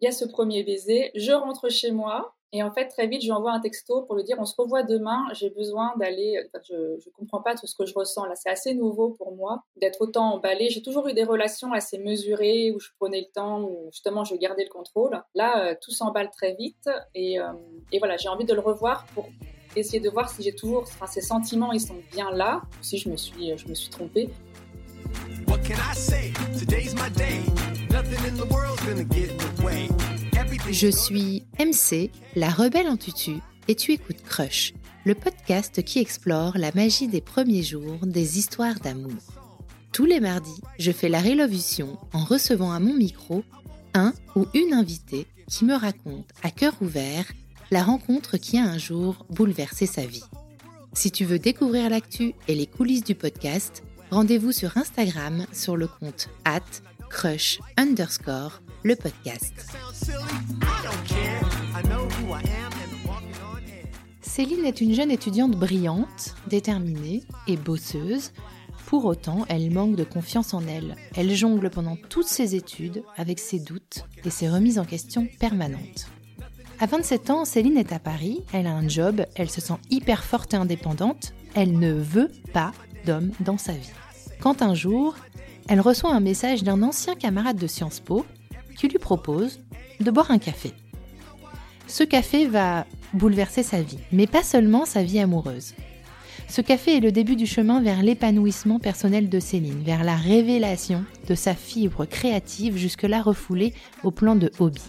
il y a ce premier baiser, je rentre chez moi, et en fait, très vite, je lui envoie un texto pour lui dire on se revoit demain, j'ai besoin d'aller. je ne comprends pas tout ce que je ressens là. C'est assez nouveau pour moi d'être autant emballée. J'ai toujours eu des relations assez mesurées où je prenais le temps, où justement je gardais le contrôle. Là, euh, tout s'emballe très vite et, euh, et voilà, j'ai envie de le revoir pour essayer de voir si j'ai toujours. Enfin, ces sentiments, ils sont bien là, ou si je me suis, je me suis trompée. What can I say? Today's my day. Je suis MC, la rebelle en tutu, et tu écoutes Crush, le podcast qui explore la magie des premiers jours des histoires d'amour. Tous les mardis, je fais la révolution en recevant à mon micro un ou une invitée qui me raconte à cœur ouvert la rencontre qui a un jour bouleversé sa vie. Si tu veux découvrir l'actu et les coulisses du podcast, rendez-vous sur Instagram sur le compte at crush underscore le podcast. Céline est une jeune étudiante brillante, déterminée et bosseuse. Pour autant, elle manque de confiance en elle. Elle jongle pendant toutes ses études avec ses doutes et ses remises en question permanentes. À 27 ans, Céline est à Paris, elle a un job, elle se sent hyper forte et indépendante, elle ne veut pas d'homme dans sa vie. Quand un jour, elle reçoit un message d'un ancien camarade de Sciences Po qui lui propose de boire un café. Ce café va bouleverser sa vie, mais pas seulement sa vie amoureuse. Ce café est le début du chemin vers l'épanouissement personnel de Céline, vers la révélation de sa fibre créative jusque-là refoulée au plan de hobby.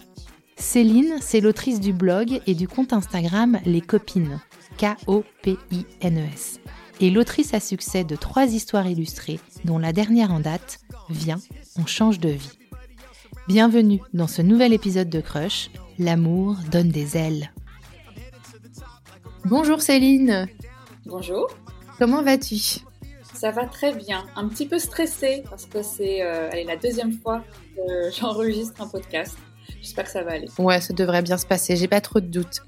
Céline, c'est l'autrice du blog et du compte Instagram Les Copines, K-O-P-I-N-E-S, et l'autrice à succès de trois histoires illustrées, dont la dernière en date, Viens, on change de vie. Bienvenue dans ce nouvel épisode de Crush, L'amour donne des ailes. Bonjour Céline. Bonjour. Comment vas-tu? Ça va très bien. Un petit peu stressée parce que c'est euh, la deuxième fois que j'enregistre un podcast. J'espère que ça va aller. Ouais, ça devrait bien se passer. J'ai pas trop de doutes.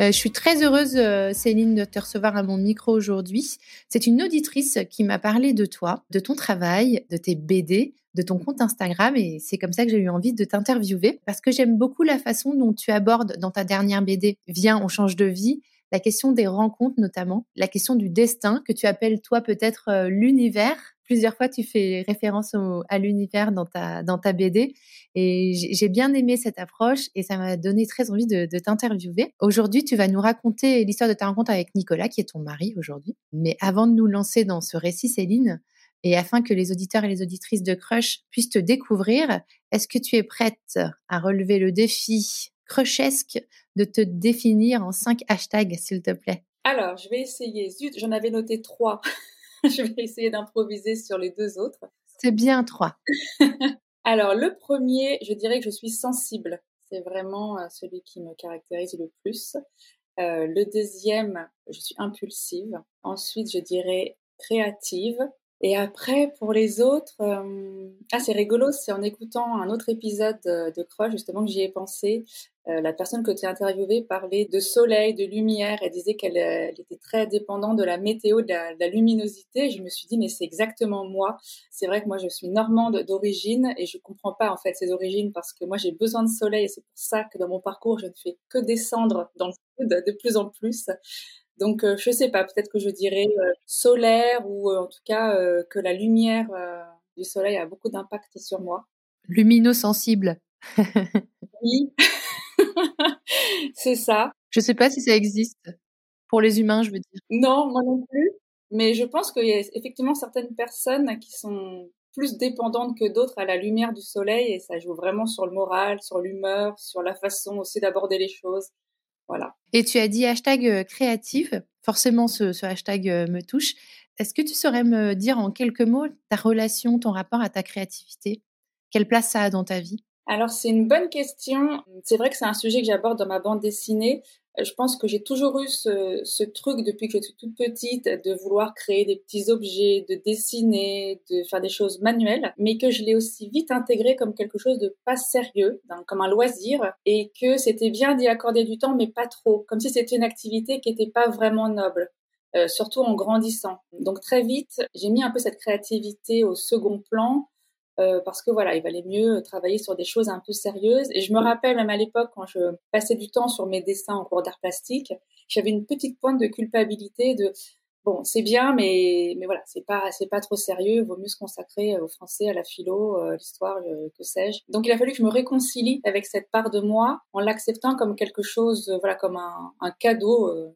Euh, je suis très heureuse, euh, Céline, de te recevoir à mon micro aujourd'hui. C'est une auditrice qui m'a parlé de toi, de ton travail, de tes BD, de ton compte Instagram et c'est comme ça que j'ai eu envie de t'interviewer parce que j'aime beaucoup la façon dont tu abordes dans ta dernière BD Viens, on change de vie la question des rencontres notamment, la question du destin que tu appelles toi peut-être euh, l'univers. Plusieurs fois, tu fais référence à l'univers dans ta, dans ta BD et j'ai bien aimé cette approche et ça m'a donné très envie de, de t'interviewer. Aujourd'hui, tu vas nous raconter l'histoire de ta rencontre avec Nicolas, qui est ton mari aujourd'hui. Mais avant de nous lancer dans ce récit, Céline, et afin que les auditeurs et les auditrices de Crush puissent te découvrir, est-ce que tu es prête à relever le défi crushesque de te définir en cinq hashtags, s'il te plaît? Alors, je vais essayer. Zut, j'en avais noté trois. je vais essayer d'improviser sur les deux autres. C'est bien trois. Alors, le premier, je dirais que je suis sensible. C'est vraiment euh, celui qui me caractérise le plus. Euh, le deuxième, je suis impulsive. Ensuite, je dirais créative. Et après, pour les autres, euh, ah, c'est rigolo, c'est en écoutant un autre épisode de Crush, justement, que j'y ai pensé. Euh, la personne que tu as interviewée parlait de soleil, de lumière. Elle disait qu'elle euh, était très dépendante de la météo, de la, luminosité. Je me suis dit, mais c'est exactement moi. C'est vrai que moi, je suis normande d'origine et je comprends pas, en fait, ces origines parce que moi, j'ai besoin de soleil et c'est pour ça que dans mon parcours, je ne fais que descendre dans le sud de plus en plus. Donc, euh, je sais pas, peut-être que je dirais euh, solaire ou euh, en tout cas que la lumière du soleil a beaucoup d'impact sur moi. Lumino-sensible. oui, c'est ça. Je sais pas si ça existe pour les humains, je veux dire. Non, moi non plus. Mais je pense qu'il y a effectivement certaines personnes qui sont plus dépendantes que d'autres à la lumière du soleil et ça joue vraiment sur le moral, sur l'humeur, sur la façon aussi d'aborder les choses. Et tu as dit hashtag euh, créatif. Forcément, ce, hashtag euh, me touche. Est-ce que tu saurais me dire en quelques mots ta relation, ton rapport à ta créativité? Quelle place ça a dans ta vie? Alors c'est une bonne question. C'est vrai que c'est un sujet que j'aborde dans ma bande dessinée. Euh, je pense que j'ai toujours eu ce, truc depuis que je suis toute petite de vouloir créer des petits objets, de dessiner, de faire des choses manuelles, mais que je l'ai aussi vite intégré comme quelque chose de pas sérieux, comme un loisir, et que c'était bien d'y accorder du temps, mais pas trop, comme si c'était une activité qui n'était pas vraiment noble. Euh, surtout en grandissant. Donc très vite, j'ai mis un peu cette créativité au second plan parce que voilà, il valait mieux travailler sur des choses un peu sérieuses. Et je me rappelle même à l'époque quand je passais du temps sur mes dessins en cours d'art plastique, j'avais une petite pointe de culpabilité de bon, c'est bien, mais mais voilà, c'est pas c'est pas trop sérieux. Vaut mieux se consacrer au français, à la philo, euh, l'histoire, que sais-je. Donc il a fallu que je me réconcilie avec cette part de moi en l'acceptant comme quelque chose, euh, voilà, comme un cadeau.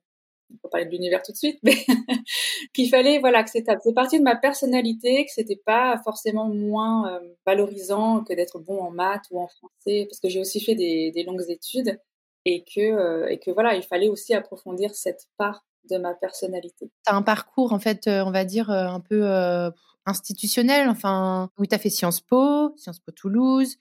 Euh, on peut parler de l'univers tout de suite, mais qu'il fallait voilà que c'était c'est partie de ma personnalité, que c'était pas forcément moins euh, valorisant que d'être bon en maths ou en français, parce que j'ai aussi fait des, longues études et que et que voilà, il fallait aussi approfondir cette part de ma personnalité. Tu as un parcours, en fait, euh, on va dire, euh, un peu euh, institutionnel. Enfin, oui, tu as fait Sciences Po, Sciences Po Toulouse.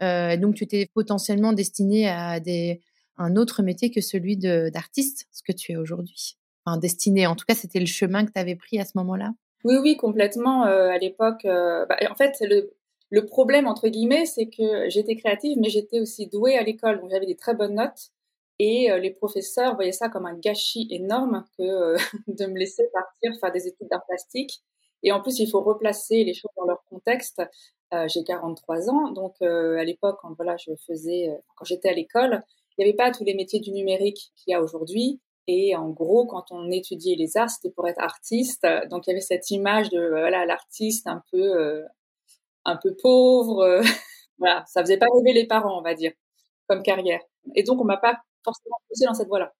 donc, tu étais potentiellement destiné à des, un autre métier que celui d'artiste, ce que tu es aujourd'hui. Enfin, destiné, en tout cas, c'était le chemin que tu avais pris à ce moment-là. Oui, oui, complètement. à l'époque, bah, en fait, le, problème, entre guillemets, c'est que j'étais créative, mais j'étais aussi douée à l'école. Donc, j'avais des très bonnes notes. Et euh, les professeurs voyaient ça comme un gâchis énorme que euh, de me laisser partir faire des études d'art plastique. Et en plus, il faut replacer les choses dans leur contexte. Euh, j'ai 43 ans, donc à l'époque, voilà, je faisais, quand j'étais à l'école, il n'y avait pas tous les métiers du numérique qu'il y a aujourd'hui. Et en gros, quand on étudiait les arts, c'était pour être artiste. Donc il y avait cette image de voilà l'artiste un peu un peu pauvre. voilà, ça faisait pas rêver les parents, on va dire, comme carrière. Et donc on m'a pas forcément pousser dans cette voie-là.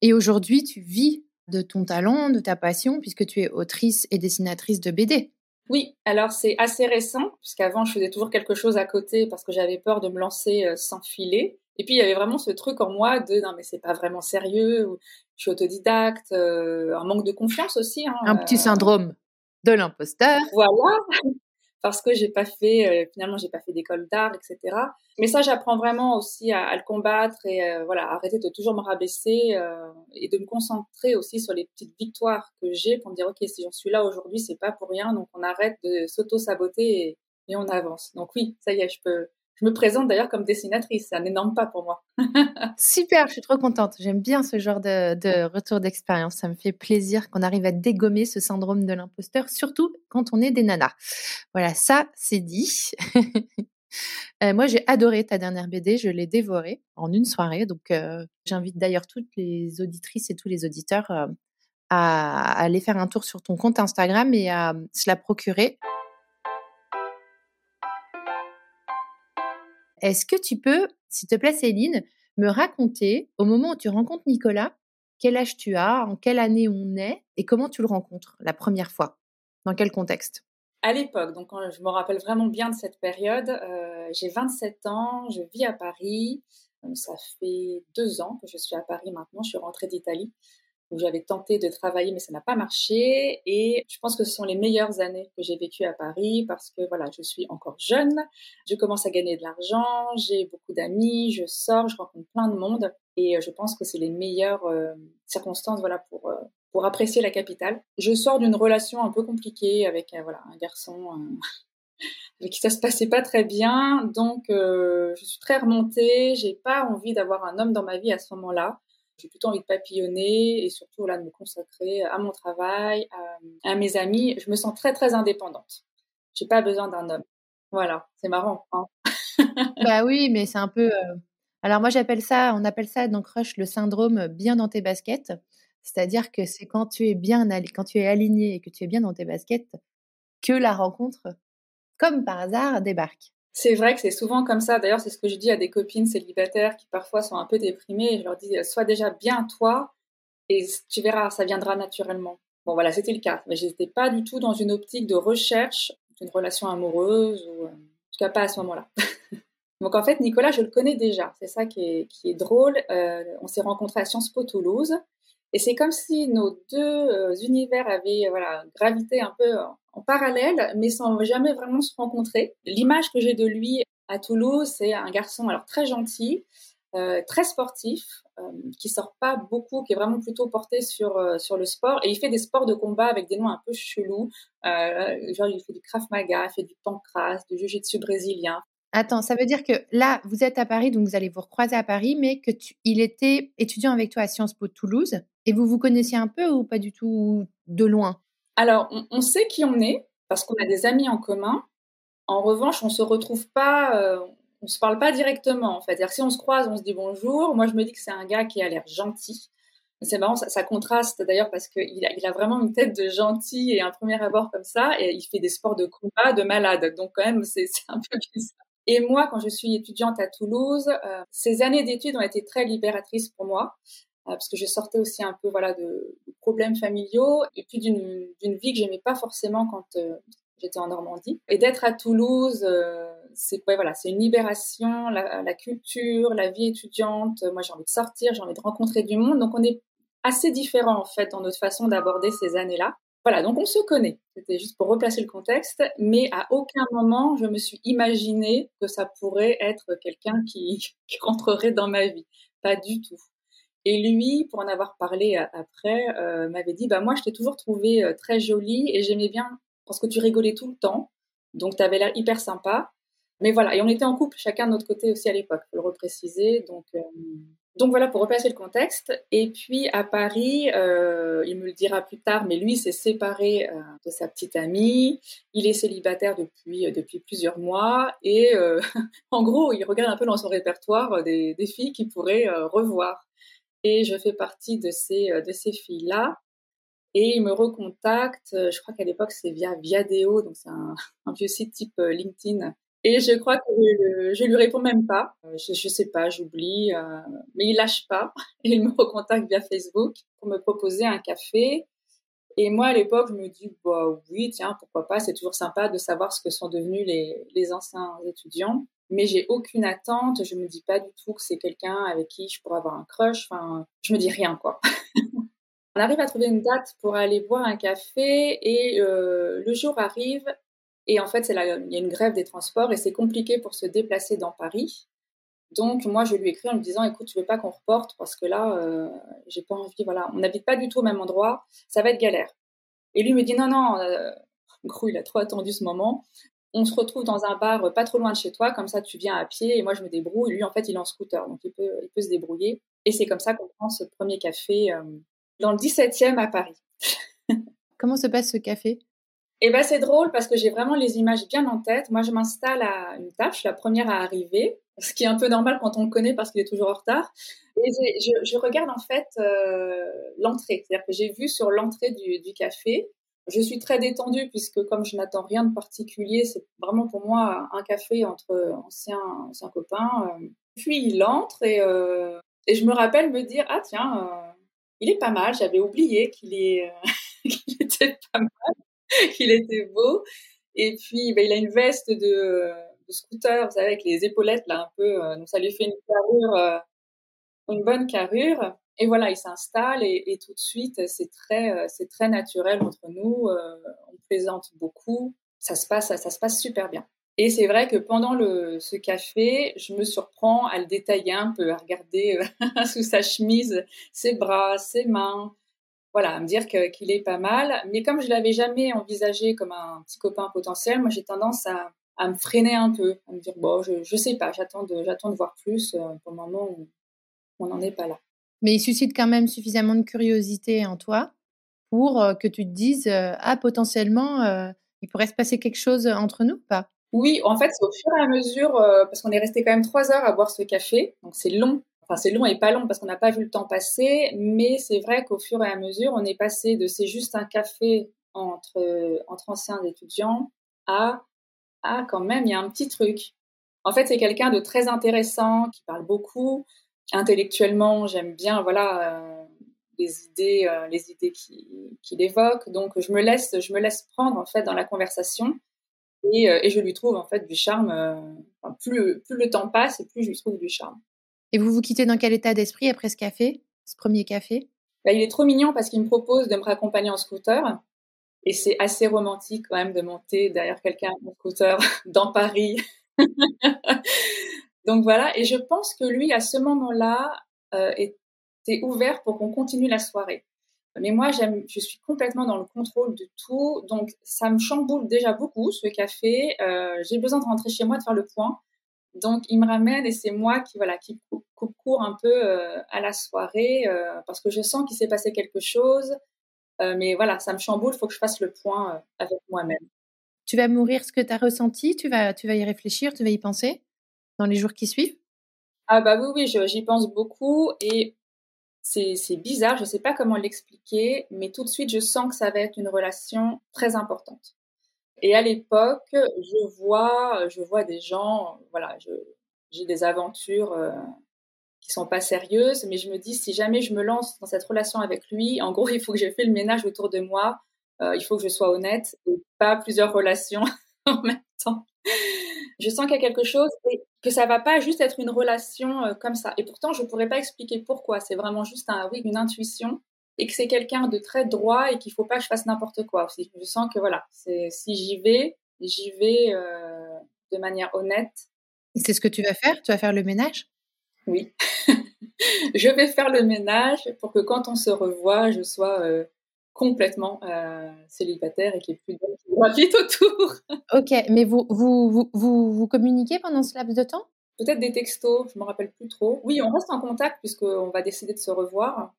Et aujourd'hui, tu vis de ton talent, de ta passion, puisque tu es autrice et dessinatrice de BD. Oui, alors c'est assez récent, puisqu'avant je faisais toujours quelque chose à côté parce que j'avais peur de me lancer euh, sans filer. Et puis il y avait vraiment ce truc en moi de non mais c'est pas vraiment sérieux, je suis autodidacte, euh, un manque de confiance aussi. Hein, un petit euh. syndrome de l'imposteur. Voilà, parce que j'ai pas fait euh, finalement j'ai pas fait d'école d'art etc mais ça j'apprends vraiment aussi à, le combattre et voilà arrêter de toujours me rabaisser et de me concentrer aussi sur les petites victoires que j'ai pour me dire ok si j'en suis là aujourd'hui c'est pas pour rien donc on arrête de s'auto saboter et, et on avance donc oui ça y est je peux je me présente d'ailleurs comme dessinatrice, c'est un énorme pas pour moi. Super, je suis trop contente. J'aime bien ce genre de, retour d'expérience. Ça me fait plaisir qu'on arrive à dégommer ce syndrome de l'imposteur, surtout quand on est des nanas. Voilà, ça, c'est dit. Euh, moi, j'ai adoré ta dernière BD, je l'ai dévorée en une soirée. Donc, euh, j'invite d'ailleurs toutes les auditrices et tous les auditeurs euh, à, aller faire un tour sur ton compte Instagram et à se la procurer. Est-ce que tu peux, s'il te plaît, Céline, me raconter, au moment où tu rencontres Nicolas, quel âge tu as, en quelle année on est et comment tu le rencontres la première fois? Dans quel contexte? À l'époque, donc je me rappelle vraiment bien de cette période, euh, j'ai 27 ans, je vis à Paris, ça fait deux ans que je suis à Paris maintenant, je suis rentrée d'Italie j'avais tenté de travailler mais ça n'a pas marché et je pense que ce sont les meilleures années que j'ai vécues à Paris parce que voilà, je suis encore jeune, je commence à gagner de l'argent, j'ai beaucoup d'amis, je sors, je rencontre plein de monde et euh, je pense que c'est les meilleures euh, circonstances voilà pour euh, pour apprécier la capitale. Je sors d'une relation un peu compliquée avec voilà un garçon avec qui ça se passait pas très bien, donc je suis très remontée. J'ai pas envie d'avoir un homme dans ma vie à ce moment-là. J'ai plutôt envie de papillonner et surtout là, de me consacrer à mon travail, à, mes amis. Je me sens très très indépendante. J'ai pas besoin d'un homme. Voilà, c'est marrant. Hein bah oui, mais c'est un peu. Euh, alors moi j'appelle ça, on appelle ça dans Crush le syndrome bien dans tes baskets. C'est-à-dire que c'est quand tu es bien, quand tu es aligné et que tu es bien dans tes baskets, que la rencontre, comme par hasard, débarque. C'est vrai que c'est souvent comme ça. D'ailleurs, c'est ce que je dis à des copines célibataires qui parfois sont un peu déprimées. Je leur dis, sois déjà bien toi et tu verras, ça viendra naturellement. Bon, voilà, c'était le cas. Mais je n'étais pas du tout dans une optique de recherche d'une relation amoureuse, ou euh, en tout cas pas à ce moment-là. Donc en fait, Nicolas, je le connais déjà. C'est ça qui est, qui est drôle. Euh, on s'est rencontrés à Sciences Po Toulouse. Et c'est comme si nos deux euh, univers avaient voilà, gravité un peu en parallèle, mais sans jamais vraiment se rencontrer. L'image que j'ai de lui à Toulouse, c'est un garçon alors très gentil, euh, très sportif, euh, qui sort pas beaucoup, qui est vraiment plutôt porté sur euh, sur le sport, et il fait des sports de combat avec des noms un peu chelous, euh, genre il fait du krav maga, il fait du pancras, du jiu-jitsu brésilien. Attends, ça veut dire que là, vous êtes à Paris, donc vous allez vous recroiser à Paris, mais que il était étudiant avec toi à Sciences Po Toulouse, et vous vous connaissiez un peu ou pas du tout de loin? Alors, on, sait qui on est parce qu'on a des amis en commun, En revanche, on se retrouve pas, euh, on se parle pas directement en fait. Si on se croise, on se dit bonjour. Moi, je me dis que c'est un gars qui a l'air gentil. C'est marrant, ça, contraste d'ailleurs parce qu'il a, il a vraiment une tête de gentil et un premier abord comme ça, et il fait des sports de combat de malade. Donc quand même, c'est un peu bizarre. Et moi, quand je suis étudiante à Toulouse, euh, ces années d'études ont été très libératrices pour moi. Euh, parce que je sortais aussi un peu voilà de, problèmes familiaux et puis d'une vie que j'aimais pas forcément quand euh, j'étais en Normandie. Et d'être à Toulouse euh, c'est ouais, voilà c'est une libération la, culture la vie étudiante. Moi j'ai envie de sortir j'ai envie de rencontrer du monde. Donc on est assez différents en fait dans notre façon d'aborder ces années là voilà donc on se connaît. C'était juste pour replacer le contexte. Mais à aucun moment je me suis imaginé que ça pourrait être quelqu'un qui, qui rentrerait dans ma vie. Pas du tout et lui, pour en avoir parlé euh, après, euh, m'avait dit, bah moi, je t'ai toujours trouvé euh, très jolie et j'aimais bien parce que tu rigolais tout le temps, donc tu avais l'air hyper sympa. Mais voilà, et on était en couple, chacun de notre côté aussi à l'époque, faut le repréciser. Donc, donc voilà, pour replacer le contexte. Et puis à Paris, il me le dira plus tard, mais lui s'est séparé de sa petite amie. Il est célibataire depuis depuis plusieurs mois et en gros, il regarde un peu dans son répertoire des, des filles qu'il pourrait revoir et je fais partie de ces, euh, de ces filles-là. Et il me recontacte, euh, je crois qu'à l'époque c'est via Viadeo, donc c'est un, un, vieux site type euh, LinkedIn. Et je crois que je, je lui réponds même pas. Je, je sais pas, j'oublie. mais il lâche pas. Et il me recontacte via Facebook pour me proposer un café. Et moi, à l'époque, je me dis, bah oui, tiens, pourquoi pas. C'est toujours sympa de savoir ce que sont devenus les, les anciens étudiants mais j'ai aucune attente. Je me dis pas du tout que c'est quelqu'un avec qui je pourrais avoir un crush. Enfin, je me dis rien quoi. On arrive à trouver une date pour aller boire un café et euh, le jour arrive et en fait il y a une grève des transports et c'est compliqué pour se déplacer dans Paris. Donc moi je lui écris en lui disant écoute tu veux pas qu'on reporte parce que là euh, j'ai pas envie voilà on n'habite pas du tout au même endroit ça va être galère. Et lui me dit non non euh, gros il a trop attendu ce moment on se retrouve dans un bar pas trop loin de chez toi, comme ça tu viens à pied et moi je me débrouille. Lui en fait il est en scooter, donc il peut, il peut se débrouiller. Et c'est comme ça qu'on prend ce premier café euh, dans le 17e à Paris. Comment se passe ce café? Eh ben c'est drôle parce que j'ai vraiment les images bien en tête. Moi je m'installe à une table, je suis la première à arriver, ce qui est un peu normal quand on le connaît parce qu'il est toujours en retard. Et je, je, regarde en fait euh, l'entrée, c'est-à-dire que j'ai vu sur l'entrée du, du café je suis très détendue puisque comme je n'attends rien de particulier, c'est vraiment pour moi un café entre anciens, anciens copains. Euh. Puis il entre et, euh, et je me rappelle me dire ah tiens euh, il est pas mal. J'avais oublié qu'il est qu'il était pas mal, qu'il était beau. Et puis ben, il a une veste de, de, scooter, vous savez avec les épaulettes là un peu, donc ça lui fait une carrure, une bonne carrure. Et voilà, il s'installe et, tout de suite, c'est très, euh, c'est très naturel entre nous. Euh, on plaisante beaucoup. Ça se passe, ça, se passe super bien. Et c'est vrai que pendant ce café, je me surprends à le détailler un peu, à regarder euh, sous sa chemise ses bras, ses mains, voilà, à me dire qu'il est pas mal. Mais comme je l'avais jamais envisagé comme un petit copain potentiel, moi j'ai tendance à, à, me freiner un peu, à me dire bon, je, je sais pas, j'attends de, j'attends de voir plus. pour le moment, on n'en est pas là mais il suscite quand même suffisamment de curiosité en toi pour que tu te dises ah potentiellement il pourrait se passer quelque chose entre nous pas? Oui, en fait c'est au fur et à mesure parce qu'on est resté quand même trois heures à boire ce café, donc c'est long. Enfin c'est long et pas long parce qu'on n'a pas vu le temps passer, mais c'est vrai qu'au fur et à mesure on est passé de c'est juste un café entre entre anciens étudiants à ah quand même il y a un petit truc. En fait c'est quelqu'un de très intéressant qui parle beaucoup intellectuellement, j'aime bien voilà euh, les idées, euh, les idées qu'il évoque. Donc je me laisse, je me laisse prendre en fait dans la conversation et, euh, et je lui trouve en fait du charme. plus, plus le temps passe, et plus je lui trouve du charme. Et vous vous quittez dans quel état d'esprit après ce café, ce premier café? Bah, Il est trop mignon parce qu'il me propose de me raccompagner en scooter. Et c'est assez romantique quand même de monter derrière quelqu'un en scooter dans Paris. Donc voilà, et je pense que lui, à ce moment-là, euh, était ouvert pour qu'on continue la soirée. Mais moi, j'aime, je suis complètement dans le contrôle de tout, donc ça me chamboule déjà beaucoup ce café. Euh, j'ai besoin de rentrer chez moi, de faire le point. Donc il me ramène et c'est moi qui voilà qui coupe court un peu euh, à la soirée euh, parce que je sens qu'il s'est passé quelque chose. Euh, mais voilà, ça me chamboule, il faut que je fasse le point avec moi-même. Tu vas mourir ce que tu as ressenti, tu vas, tu vas y réfléchir, tu vas y penser? Dans les jours qui suivent? Ah bah oui, oui, j'y pense beaucoup et c'est bizarre, je ne sais pas comment l'expliquer, mais tout de suite, je sens que ça va être une relation très importante. Et à l'époque, je vois, je vois des gens, voilà, j'ai des aventures euh, qui sont pas sérieuses, mais je me dis si jamais je me lance dans cette relation avec lui, en gros, il faut que j'ai fait le ménage autour de moi, euh, il faut que je sois honnête et pas plusieurs relations en même temps. Je sens qu'il y a quelque chose et que ça va pas juste être une relation euh, comme ça. Et pourtant, je pourrais pas expliquer pourquoi. C'est vraiment juste un, oui, une intuition et que c'est quelqu'un de très droit et qu'il faut pas que je fasse n'importe quoi aussi. Je sens que voilà, c'est si j'y vais, j'y vais euh, de manière honnête. Et c'est ce que tu vas faire? Tu vas faire le ménage? Oui. je vais faire le ménage pour que quand on se revoit, je sois euh, complètement euh, célibataire et n'y ait plus qui autour. ok, mais vous, vous, vous, vous, vous communiquez pendant ce laps de temps? Peut-être des textos, je ne me rappelle plus trop. Oui, on reste en contact puisqu'on va décider de se revoir.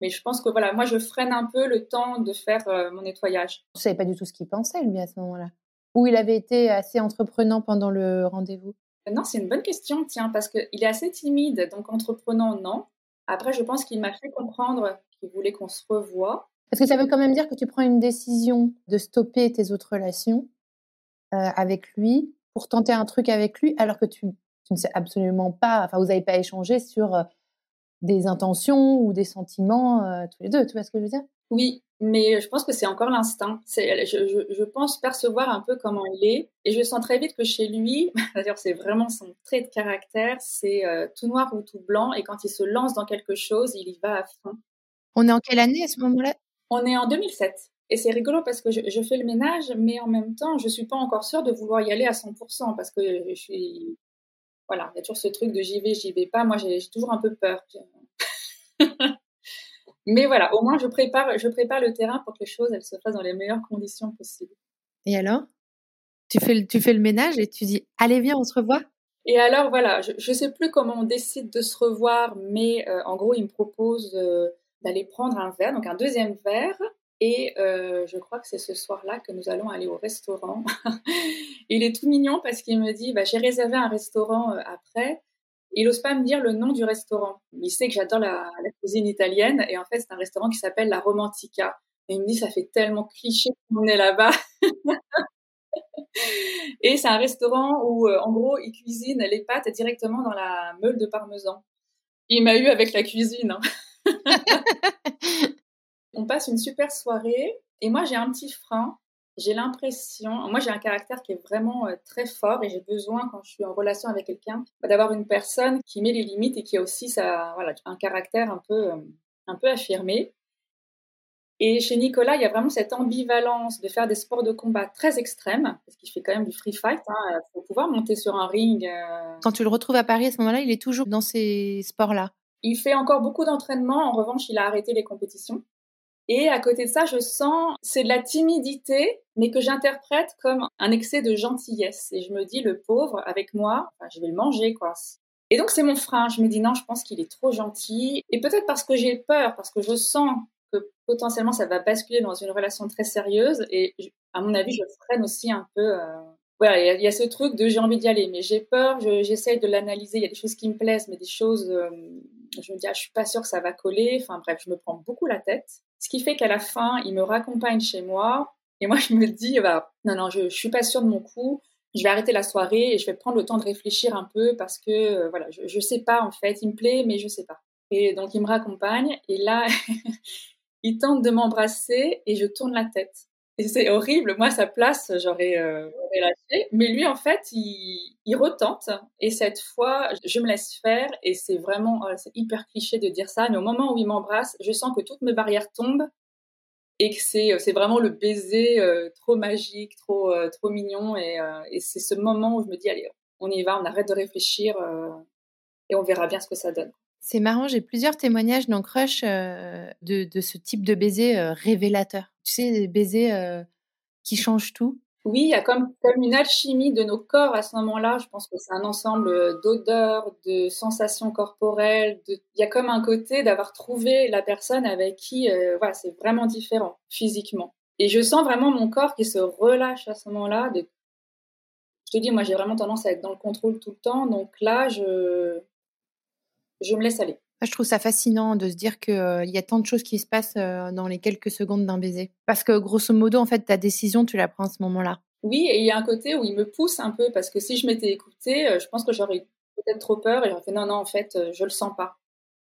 Mais je pense que voilà, moi je freine un peu le temps de faire euh, mon nettoyage. Vous savez pas du tout ce qu'il pensait lui à ce moment-là Ou il avait été assez entreprenant pendant le rendez-vous? Non, c'est une bonne question, tiens, parce qu'il est assez timide, donc entreprenant, non. Après, je pense qu'il m'a fait comprendre qu'il voulait qu'on se revoie. Parce que ça veut quand même dire que tu prends une décision de stopper tes autres relations euh, avec lui pour tenter un truc avec lui, alors que tu, ne sais absolument pas, enfin, vous n'avez pas échangé sur euh, des intentions ou des sentiments euh, tous les deux. Tu vois ce que je veux dire? Oui, mais je pense que c'est encore l'instinct. Je, je, pense percevoir un peu comment il est. Et je sens très vite que chez lui, d'ailleurs, c'est vraiment son trait de caractère, c'est tout noir ou tout blanc. Et quand il se lance dans quelque chose, il y va à fond. On est en quelle année à ce moment-là? On est en 2007. Et c'est rigolo parce que je, fais le ménage, mais en même temps, je suis pas encore sûre de vouloir y aller à 100% parce que je suis. Voilà, il y a toujours ce truc de j'y vais, j'y vais pas. Moi, j'ai toujours un peu peur. mais voilà, au moins, je prépare, je prépare le terrain pour que les choses elles se fassent dans les meilleures conditions possibles. Et alors? Tu fais, tu fais le ménage et tu dis Allez, viens, on se revoit? Et alors voilà, je ne sais plus comment on décide de se revoir, mais euh, en gros, il me propose euh, d'aller prendre un verre, donc un deuxième verre. Et euh, je crois que c'est ce soir-là que nous allons aller au restaurant. il est tout mignon parce qu'il me dit bah, j'ai réservé un restaurant euh, après. Il n'ose pas me dire le nom du restaurant. Il sait que j'adore la, cuisine italienne et en fait c'est un restaurant qui s'appelle la Romantica. Et il me dit ça fait tellement cliché qu'on est là-bas. et c'est un restaurant où euh, en gros il cuisine les pâtes directement dans la meule de parmesan. Il m'a eu avec la cuisine. Hein. On passe une super soirée et moi j'ai un petit frein. J'ai l'impression, moi j'ai un caractère qui est vraiment euh, très fort et j'ai besoin quand je suis en relation avec quelqu'un bah, d'avoir une personne qui met les limites et qui a aussi voilà, un caractère un peu, euh, un peu affirmé. Et chez Nicolas, il y a vraiment cette ambivalence de faire des sports de combat très extrêmes, parce qu'il fait quand même du free fight. Il hein, faut pouvoir monter sur un ring. Euh. Quand tu le retrouves à Paris à ce moment-là, il est toujours dans ces sports-là? Il fait encore beaucoup d'entraînement. En revanche, il a arrêté les compétitions. Et à côté de ça, je sens, c'est de la timidité, mais que j'interprète comme un excès de gentillesse. Et je me dis, le pauvre, avec moi, je vais le manger, quoi. Et donc, c'est mon frein. Je me dis, non, je pense qu'il est trop gentil. Et peut-être parce que j'ai peur, parce que je sens que potentiellement ça va basculer dans une relation très sérieuse. Et à mon avis, je freine aussi un peu. Euh, voilà, il y, a ce truc de j'ai envie d'y aller, mais j'ai peur, j'essaye de l'analyser. Il y a des choses qui me plaisent, mais des choses, euh, je me dis, ah, je suis pas sûre que ça va coller. Enfin bref, je me prends beaucoup la tête. Ce qui fait qu'à la fin, il me raccompagne chez moi. Et moi, je me dis, bah, non, non, je, ne suis pas sûre de mon coup. Je vais arrêter la soirée et je vais prendre le temps de réfléchir un peu parce que, euh, voilà, je, ne sais pas en fait. Il me plaît, mais je sais pas. Et donc, il me raccompagne. Et là, il tente de m'embrasser et je tourne la tête. Et c'est horrible. Moi, sa place, j'aurais euh, lâché. Mais lui, en fait, il, retente. Et cette fois, je me laisse faire. Et c'est vraiment, oh, c'est hyper cliché de dire ça. Mais au moment où il m'embrasse, je sens que toutes mes barrières tombent. Et que c'est, c'est vraiment le baiser euh, trop magique, trop, euh, trop mignon. Et, euh, c'est ce moment où je me dis, allez, on y va, on arrête de réfléchir. et on verra bien ce que ça donne. C'est marrant, j'ai plusieurs témoignages dans Crush de, ce type de baiser révélateur tu sais, des baisers euh, qui changent tout. Oui, il y a comme, une alchimie de nos corps à ce moment-là. Je pense que c'est un ensemble euh, d'odeurs, de sensations corporelles. Il y a comme un côté d'avoir trouvé la personne avec qui, euh, voilà, c'est vraiment différent physiquement. Et je sens vraiment mon corps qui se relâche à ce moment-là. Je te dis, moi, j'ai vraiment tendance à être dans le contrôle tout le temps. Donc là, je, je me laisse aller. Je trouve ça fascinant de se dire qu'il euh, y a tant de choses qui se passent euh, dans les quelques secondes d'un baiser. Parce que grosso modo, en fait, ta décision, tu la prends à ce moment-là. Oui, et il y a un côté où il me pousse un peu parce que si je m'étais écoutée, euh, je pense que j'aurais peut-être trop peur et j'aurais fait non, non, en fait, je le sens pas.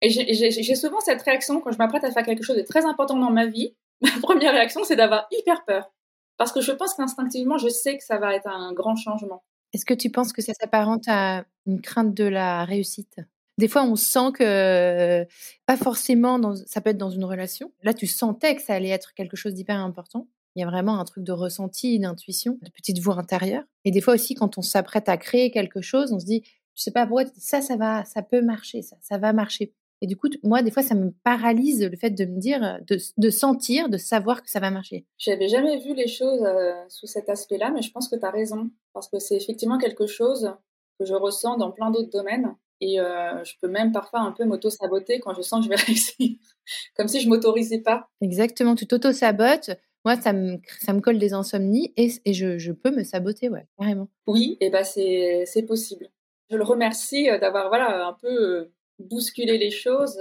Et j'ai souvent cette réaction quand je m'apprête à faire quelque chose de très important dans ma vie. Ma première réaction, c'est d'avoir hyper peur. Parce que je pense qu'instinctivement, je sais que ça va être un grand changement. Est-ce que tu penses que ça s'apparente à une crainte de la réussite? Des fois, on sent que, pas forcément, ça peut être dans une relation. Là, tu sentais que ça allait être quelque chose d'hyper important. Il y a vraiment un truc de ressenti, d'intuition, de petite voix intérieure. Et des fois aussi, quand on s'apprête à créer quelque chose, on se dit, je sais pas pourquoi, ça, ça va, ça peut marcher, ça, ça va marcher. Et du coup, moi, des fois, ça me paralyse le fait de me dire, de, sentir, de savoir que ça va marcher. J'avais jamais vu les choses sous cet aspect-là, mais je pense que tu as raison. Parce que c'est effectivement quelque chose que je ressens dans plein d'autres domaines. Et euh, je peux même parfois un peu m'auto-saboter quand je sens que je vais réussir. Comme si je m'autorisais pas. Exactement, tu t'auto-sabotes. Moi, ça me, ça me colle des insomnies et, et je, je, peux me saboter, ouais, carrément. Oui, et ben c'est, c'est possible. Je le remercie euh, d'avoir voilà, un peu euh, bousculé les choses.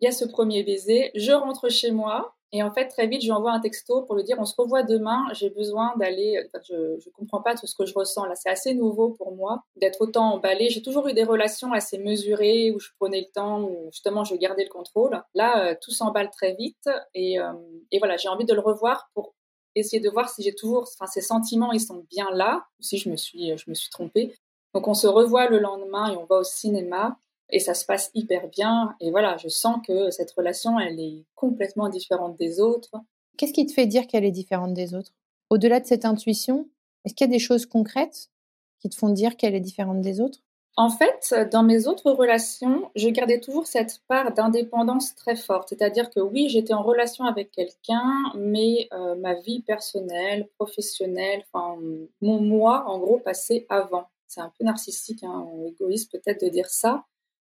Il y a ce premier baiser. Je rentre chez moi. Et en fait, très vite, je lui envoie un texto pour lui dire on se revoit demain. J'ai besoin d'aller. je ne comprends pas tout ce que je ressens là. C'est assez nouveau pour moi d'être autant emballée. J'ai toujours eu des relations assez mesurées où je prenais le temps, où justement je gardais le contrôle. Là, euh, tout s'emballe très vite. Et, euh, et voilà, j'ai envie de le revoir pour essayer de voir si j'ai toujours. Enfin, ces sentiments, ils sont bien là ou si je me suis, je me suis trompée. Donc, on se revoit le lendemain et on va au cinéma et ça se passe hyper bien. Et voilà, je sens que cette relation, elle est complètement différente des autres. Qu'est-ce qui te fait dire qu'elle est différente des autres? Au-delà de cette intuition, est-ce qu'il y a des choses concrètes qui te font dire qu'elle est différente des autres? En fait, dans mes autres relations, je gardais toujours cette part d'indépendance très forte. C'est-à-dire que oui, j'étais en relation avec quelqu'un, mais euh, ma vie personnelle, professionnelle, enfin, mon moi, en gros, passait avant. C'est un peu narcissique, hein, égoïste peut-être de dire ça.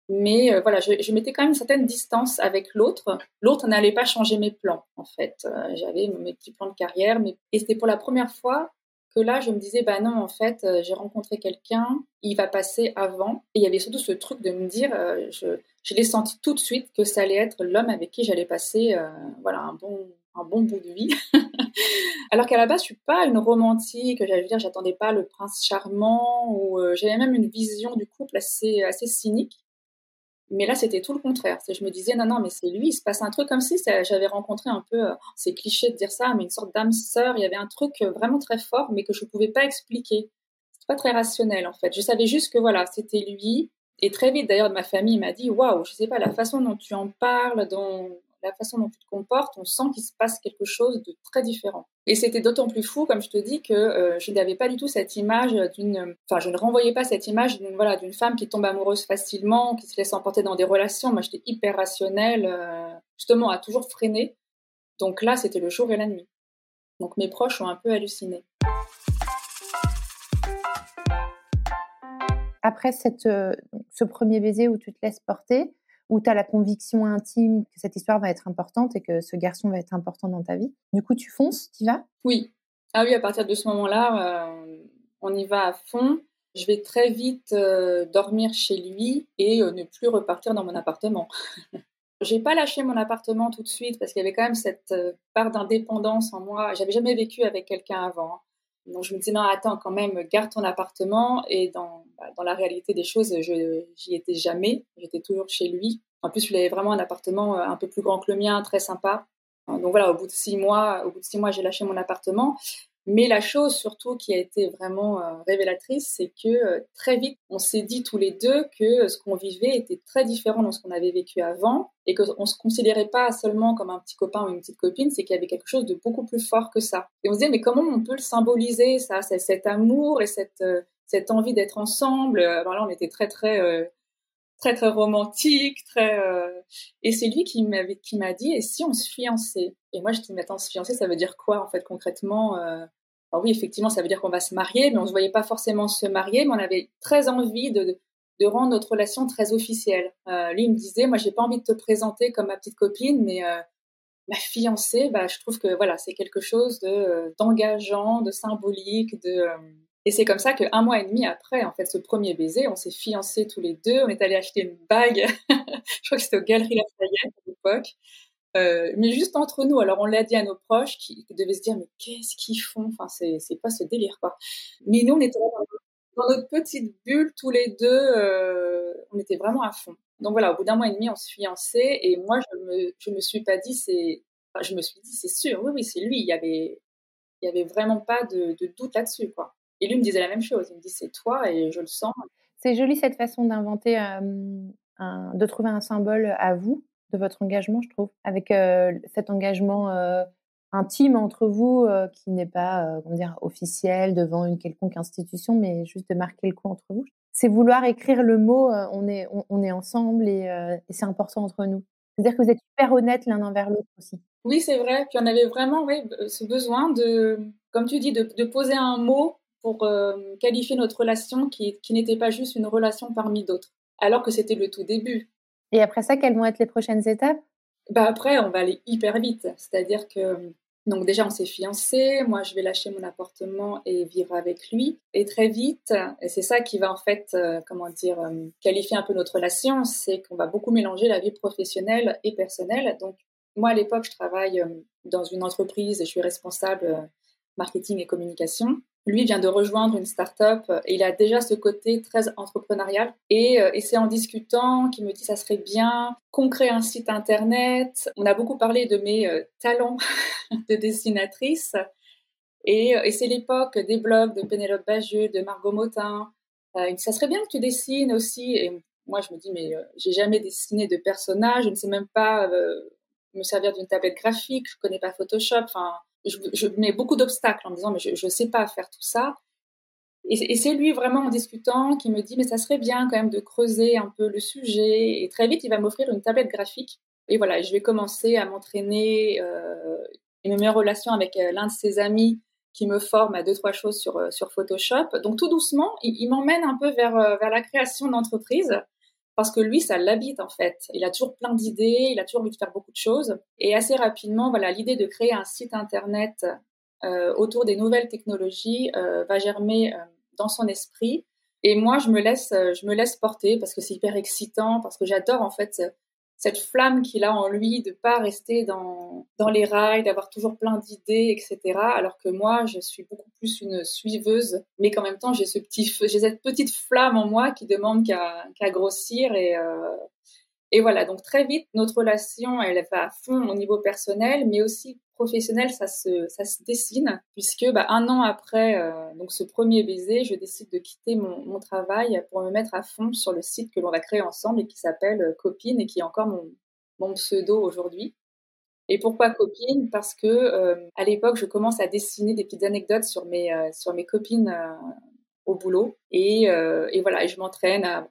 Mais euh, voilà, je, je, mettais quand même une certaine distance avec l'autre. L'autre n'allait pas changer mes plans, en fait. Euh, j'avais mes petits plans de carrière, mais et c'était pour la première fois que là, je me disais, bah non, en fait, euh, j'ai rencontré quelqu'un, il va passer avant. Et il y avait surtout ce truc de me dire, je, je l'ai senti tout de suite que ça allait être l'homme avec qui j'allais passer, voilà, un bon, un bon bout de vie. Alors qu'à la base, je suis pas une romantique. Veux dire, j'attendais pas le prince charmant ou j'avais même une vision du couple assez, assez cynique. Mais là, c'était tout le contraire. Je me disais, non, non, mais c'est lui, il se passe un truc comme si j'avais rencontré un peu, euh, c'est cliché de dire ça, mais une sorte d'âme sœur. Il y avait un truc euh, vraiment très fort, mais que je ne pouvais pas expliquer. C'est pas très rationnel, en fait. Je savais juste que voilà, c'était lui. Et très vite, d'ailleurs, ma famille m'a dit, waouh, je sais pas, la façon dont tu en parles, dont la façon dont tu te comportes, on sent qu'il se passe quelque chose de très différent. Et c'était d'autant plus fou, comme je te dis, que euh, je n'avais pas du tout cette image d'une, enfin, je ne renvoyais pas cette image d'une voilà femme qui tombe amoureuse facilement, qui se laisse emporter dans des relations. Moi, j'étais hyper rationnelle, euh, justement, à toujours freiner. Donc là, c'était le jour et la nuit. Donc mes proches ont un peu halluciné. Après euh, ce premier baiser où tu te laisses porter, où tu as la conviction intime que cette histoire va être importante et que ce garçon va être important dans ta vie. Du coup, tu fonces, tu vas? Oui. Ah oui, à partir de ce moment-là, euh, on y va à fond. Je vais très vite euh, dormir chez lui et euh, ne plus repartir dans mon appartement. J'ai pas lâché mon appartement tout de suite parce qu'il y avait quand même cette part d'indépendance en moi. J'avais jamais vécu avec quelqu'un avant. Donc je me disais non attends quand même garde ton appartement. Et dans, bah, dans la réalité des choses je j'y étais jamais. J'étais toujours chez lui. En plus il avait vraiment un appartement euh, un peu plus grand que le mien très sympa. Donc voilà au bout de six mois au bout de six mois j'ai lâché mon appartement mais la chose surtout qui a été vraiment euh, révélatrice, c'est que euh, très vite, on s'est dit tous les deux que ce qu'on vivait était très différent de ce qu'on avait vécu avant et qu'on ne se considérait pas seulement comme un petit copain ou une petite copine, c'est qu'il y avait quelque chose de beaucoup plus fort que ça. Et on se disait, mais comment on peut le symboliser, ça, cet amour et cette, euh, cette envie d'être ensemble? Alors là, on était très, très très très romantique, très et c'est lui qui m'avait qui m'a dit et si on se fiançait? Et moi je dis mais attends se fiancer ça veut dire quoi en fait concrètement alors oui, effectivement, ça veut dire qu'on va se marier, mais on ne se voyait pas forcément se marier, mais on avait très envie de, rendre notre relation très officielle. Euh, lui, il me disait, moi, j'ai pas envie de te présenter comme ma petite copine, mais euh, ma fiancée, bah, je trouve que voilà, c'est quelque chose de d'engageant, de symbolique, de et c'est comme ça qu'un mois et demi après, en fait, ce premier baiser, on s'est fiancés tous les deux. On est allé acheter une bague. je crois que c'était aux Galeries Lafayette à l'époque. Euh, mais juste entre nous. Alors, on l'a dit à nos proches qui, devaient se dire, mais qu'est-ce qu'ils font? Enfin, c'est, pas ce délire, quoi. Mais nous, on était dans notre petite bulle, tous les deux. Euh, on était vraiment à fond. Donc voilà, au bout d'un mois et demi, on se fiançait. Et moi, je me, je me suis pas dit, c'est, je me suis dit, c'est sûr, oui, oui, c'est lui. Il y avait, il y avait vraiment pas de, doute là-dessus, quoi. Et lui me disait la même chose. Il me dit c'est toi et je le sens. C'est joli cette façon d'inventer, un, de trouver un symbole à vous de votre engagement, je trouve, avec cet engagement intime entre vous qui n'est pas comment dire officiel devant une quelconque institution, mais juste de marquer le coup entre vous. C'est vouloir écrire le mot on est on, est ensemble et, c'est important entre nous. C'est-à-dire que vous êtes super honnêtes l'un envers l'autre aussi. Oui, c'est vrai. Puis on avait vraiment oui, ce besoin de, comme tu dis, de, poser un mot pour qualifier notre relation qui n'était pas juste une relation parmi d'autres, alors que c'était le tout début. Et après ça, quelles vont être les prochaines étapes? Bah Après, on va aller hyper vite. C'est-à-dire que, donc déjà, on s'est fiancés, moi je vais lâcher mon appartement et vivre avec lui. Et très vite, et c'est ça qui va en fait, euh, comment dire, euh, qualifier un peu notre relation, c'est qu'on va beaucoup mélanger la vie professionnelle et personnelle. Donc, moi à l'époque, je travaille dans une entreprise et je suis responsable marketing et communication. Lui vient de rejoindre une start-up et il a déjà ce côté très entrepreneurial. Et, euh, et c'est en discutant qu'il me dit ça serait bien qu'on crée un site internet. On a beaucoup parlé de mes euh, talents de dessinatrice. Et, euh, c'est l'époque des blogs de Pénélope Bagieux, de Margot Motin. ça serait bien que tu dessines aussi. Et moi, je me dis, mais j'ai jamais dessiné de personnage, je ne sais même pas me servir d'une tablette graphique, je connais pas Photoshop. Je, mets beaucoup d'obstacles en disant, mais je ne sais pas faire tout ça. Et, c'est lui vraiment en discutant qui me dit, mais ça serait bien quand même de creuser un peu le sujet. Et très vite, il va m'offrir une tablette graphique. Et voilà, je vais commencer à m'entraîner euh, et me mettre en relation avec euh, l'un de ses amis qui me forme à deux, trois choses sur, euh, sur Photoshop. Donc tout doucement, il, il m'emmène un peu vers, euh, vers la création d'entreprise parce que lui, ça l'habite en fait. Il a toujours plein d'idées, il a toujours envie de faire beaucoup de choses. Et assez rapidement, voilà, l'idée de créer un site internet euh, autour des nouvelles technologies euh, va germer euh, dans son esprit. Et moi, je me laisse, je me laisse porter parce que c'est hyper excitant, parce que j'adore en fait cette flamme qu'il a en lui de pas rester dans, dans les rails, d'avoir toujours plein d'idées, etc. Alors que moi, je suis beaucoup plus une suiveuse, mais qu'en même temps, j'ai ce petit, j'ai cette petite flamme en moi qui demande qu'à grossir et, euh, et voilà. Donc très vite, notre relation, elle va à fond au niveau personnel, mais aussi professionnel, ça se, ça se dessine, puisque bah, un an après euh, donc ce premier baiser, je décide de quitter mon, travail pour me mettre à fond sur le site que l'on va créer ensemble et qui s'appelle euh, Copine et qui est encore mon, mon pseudo aujourd'hui. Et pourquoi copine? Parce que euh, à l'époque, je commence à dessiner des petites anecdotes sur mes sur mes copines au boulot et, et voilà, et je m'entraîne à,